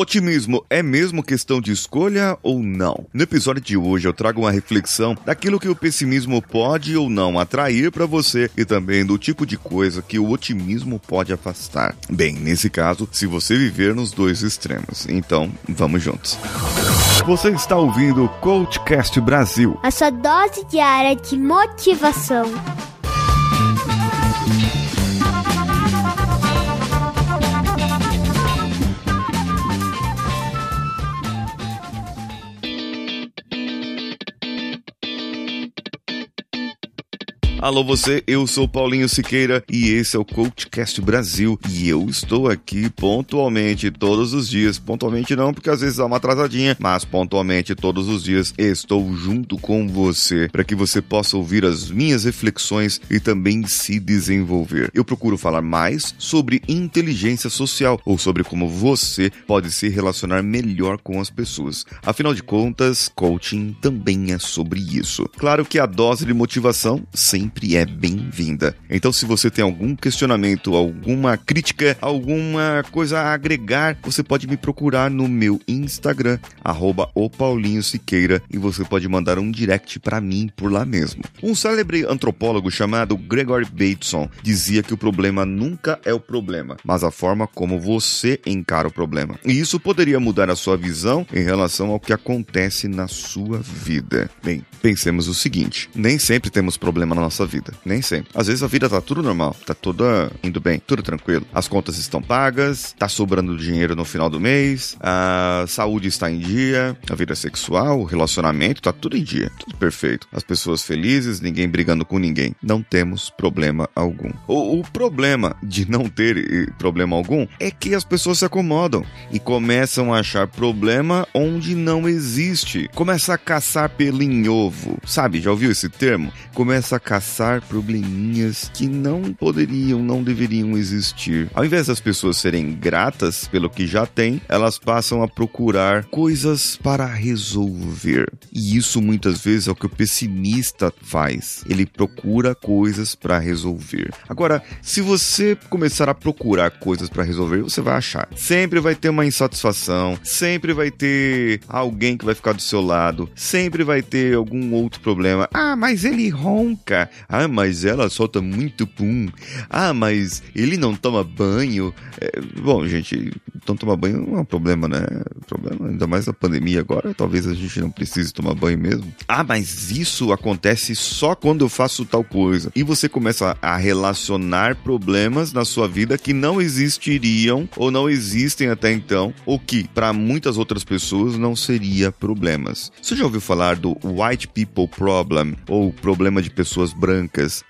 Otimismo é mesmo questão de escolha ou não? No episódio de hoje eu trago uma reflexão daquilo que o pessimismo pode ou não atrair para você e também do tipo de coisa que o otimismo pode afastar. Bem, nesse caso, se você viver nos dois extremos. Então, vamos juntos. Você está ouvindo o Coachcast Brasil. A sua dose diária de motivação. Alô você, eu sou Paulinho Siqueira e esse é o CoachCast Brasil e eu estou aqui pontualmente todos os dias, pontualmente não porque às vezes dá uma atrasadinha, mas pontualmente todos os dias estou junto com você para que você possa ouvir as minhas reflexões e também se desenvolver. Eu procuro falar mais sobre inteligência social ou sobre como você pode se relacionar melhor com as pessoas. Afinal de contas, coaching também é sobre isso. Claro que a dose de motivação sempre sempre é bem-vinda. Então, se você tem algum questionamento, alguma crítica, alguma coisa a agregar, você pode me procurar no meu Instagram, arroba Siqueira, e você pode mandar um direct para mim por lá mesmo. Um célebre antropólogo chamado Gregory Bateson dizia que o problema nunca é o problema, mas a forma como você encara o problema. E isso poderia mudar a sua visão em relação ao que acontece na sua vida. Bem, pensemos o seguinte: nem sempre temos problema na nossa nossa vida. Nem sempre. Às vezes a vida tá tudo normal, tá toda indo bem, tudo tranquilo. As contas estão pagas, tá sobrando dinheiro no final do mês, a saúde está em dia, a vida sexual, o relacionamento, tá tudo em dia, tudo perfeito. As pessoas felizes, ninguém brigando com ninguém. Não temos problema algum. O, o problema de não ter eh, problema algum é que as pessoas se acomodam e começam a achar problema onde não existe. Começa a caçar pelo em ovo. Sabe, já ouviu esse termo? Começa a caçar caçar probleminhas que não poderiam, não deveriam existir. Ao invés das pessoas serem gratas pelo que já têm, elas passam a procurar coisas para resolver. E isso muitas vezes é o que o pessimista faz. Ele procura coisas para resolver. Agora, se você começar a procurar coisas para resolver, você vai achar. Sempre vai ter uma insatisfação, sempre vai ter alguém que vai ficar do seu lado, sempre vai ter algum outro problema. Ah, mas ele ronca. Ah, mas ela solta muito pum. Ah, mas ele não toma banho. É, bom, gente, não tomar banho não é um problema, né? Problema, ainda mais na pandemia agora, talvez a gente não precise tomar banho mesmo. Ah, mas isso acontece só quando eu faço tal coisa. E você começa a relacionar problemas na sua vida que não existiriam ou não existem até então, ou que para muitas outras pessoas não seria problemas. Você já ouviu falar do white people problem ou problema de pessoas brancas.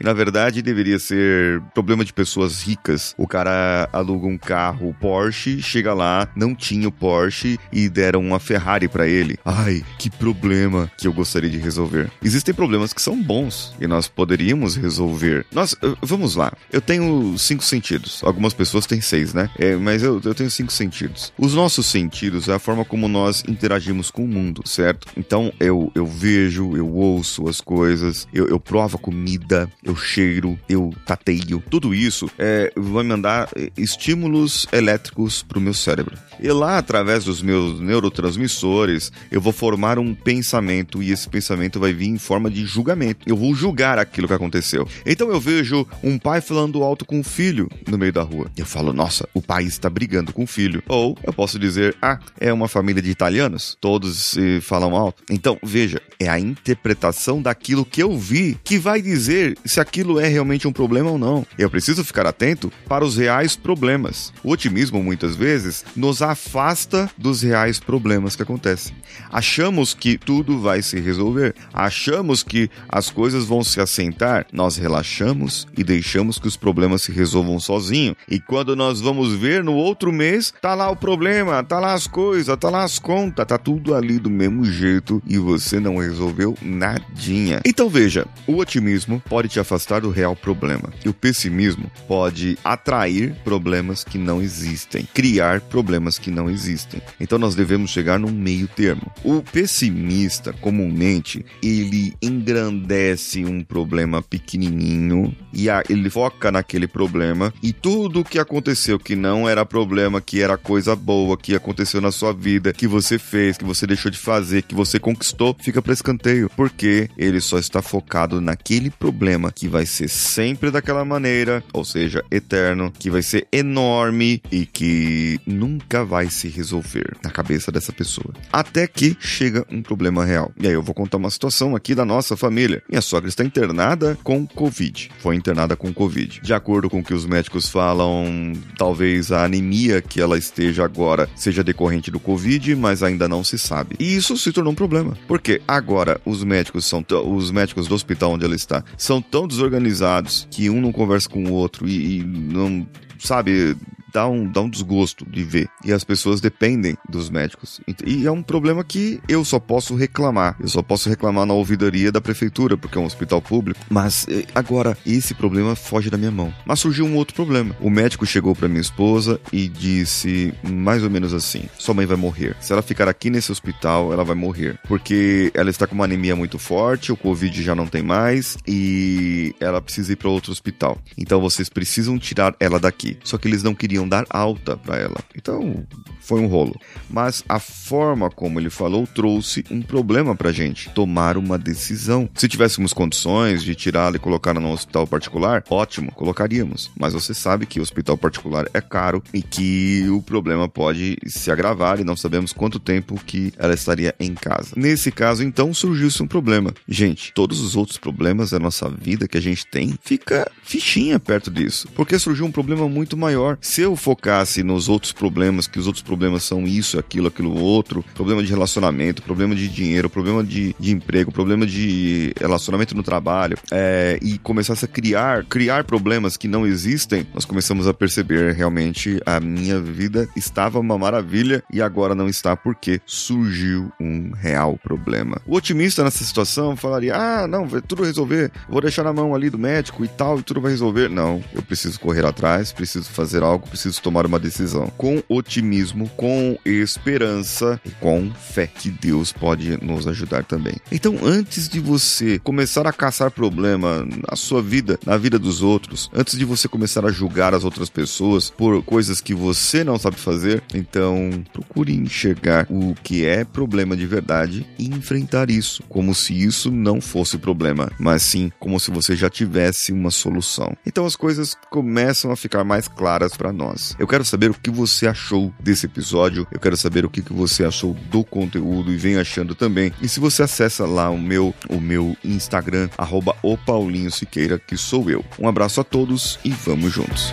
E na verdade deveria ser problema de pessoas ricas. O cara aluga um carro Porsche, chega lá, não tinha o Porsche e deram uma Ferrari para ele. Ai, que problema que eu gostaria de resolver. Existem problemas que são bons e nós poderíamos resolver. Nós, eh, vamos lá. Eu tenho cinco sentidos. Algumas pessoas têm seis, né? É, mas eu, eu tenho cinco sentidos. Os nossos sentidos é a forma como nós interagimos com o mundo, certo? Então eu, eu vejo, eu ouço as coisas, eu, eu provo a comida comida, eu cheiro, eu tateio. Tudo isso é, vai mandar é, estímulos elétricos para o meu cérebro. E lá, através dos meus neurotransmissores, eu vou formar um pensamento e esse pensamento vai vir em forma de julgamento. Eu vou julgar aquilo que aconteceu. Então eu vejo um pai falando alto com o filho no meio da rua. Eu falo, nossa, o pai está brigando com o filho. Ou eu posso dizer, ah, é uma família de italianos, todos se falam alto. Então, veja, é a interpretação daquilo que eu vi que vai dizer se aquilo é realmente um problema ou não. Eu preciso ficar atento para os reais problemas. O otimismo, muitas vezes, nos afasta dos reais problemas que acontecem. Achamos que tudo vai se resolver, achamos que as coisas vão se assentar, nós relaxamos e deixamos que os problemas se resolvam sozinho. E quando nós vamos ver no outro mês, tá lá o problema, tá lá as coisas, tá lá as contas, tá tudo ali do mesmo jeito e você não resolveu nadinha. Então veja, o otimismo otimismo pode te afastar do real problema. E o pessimismo pode atrair problemas que não existem, criar problemas que não existem. Então nós devemos chegar num meio termo. O pessimista, comumente, ele engrandece um problema pequenininho e ele foca naquele problema e tudo o que aconteceu que não era problema, que era coisa boa, que aconteceu na sua vida, que você fez, que você deixou de fazer, que você conquistou, fica para escanteio, porque ele só está focado naquele problema que vai ser sempre daquela maneira, ou seja, eterno, que vai ser enorme e que nunca vai se resolver na cabeça dessa pessoa. Até que chega um problema real. E aí eu vou contar uma situação aqui da nossa família. Minha sogra está internada com Covid. Foi internada com Covid. De acordo com o que os médicos falam, talvez a anemia que ela esteja agora seja decorrente do Covid, mas ainda não se sabe. E isso se tornou um problema. Porque agora os médicos são os médicos do hospital onde ela está são tão desorganizados que um não conversa com o outro e, e não sabe dá um, dá um desgosto de ver. E as pessoas dependem dos médicos. E é um problema que eu só posso reclamar. Eu só posso reclamar na ouvidoria da prefeitura, porque é um hospital público. Mas eh, agora, esse problema foge da minha mão. Mas surgiu um outro problema. O médico chegou para minha esposa e disse mais ou menos assim: sua mãe vai morrer. Se ela ficar aqui nesse hospital, ela vai morrer. Porque ela está com uma anemia muito forte, o Covid já não tem mais e ela precisa ir para outro hospital. Então vocês precisam tirar ela daqui. Só que eles não queriam dar alta para ela. Então, foi um rolo. Mas a forma como ele falou trouxe um problema pra gente, tomar uma decisão. Se tivéssemos condições de tirá-la e colocá-la num hospital particular, ótimo, colocaríamos. Mas você sabe que o hospital particular é caro e que o problema pode se agravar e não sabemos quanto tempo que ela estaria em casa. Nesse caso, então, surgiu-se um problema. Gente, todos os outros problemas da nossa vida que a gente tem, fica fichinha perto disso. Porque surgiu um problema muito maior. Se focasse nos outros problemas, que os outros problemas são isso, aquilo, aquilo outro, problema de relacionamento, problema de dinheiro, problema de, de emprego, problema de relacionamento no trabalho, é, e começasse a criar, criar problemas que não existem, nós começamos a perceber realmente a minha vida estava uma maravilha e agora não está porque surgiu um real problema. O otimista nessa situação falaria: ah, não, vai tudo resolver, vou deixar na mão ali do médico e tal, e tudo vai resolver. Não, eu preciso correr atrás, preciso fazer algo, preciso tomar uma decisão com otimismo, com esperança e com fé que Deus pode nos ajudar também. Então, antes de você começar a caçar problema na sua vida, na vida dos outros, antes de você começar a julgar as outras pessoas por coisas que você não sabe fazer, então procure enxergar o que é problema de verdade e enfrentar isso como se isso não fosse problema, mas sim como se você já tivesse uma solução. Então as coisas começam a ficar mais claras para nós. Eu quero saber o que você achou desse episódio, eu quero saber o que você achou do conteúdo e vem achando também. E se você acessa lá o meu, o meu Instagram, arroba o Paulinho Siqueira, que sou eu. Um abraço a todos e vamos juntos.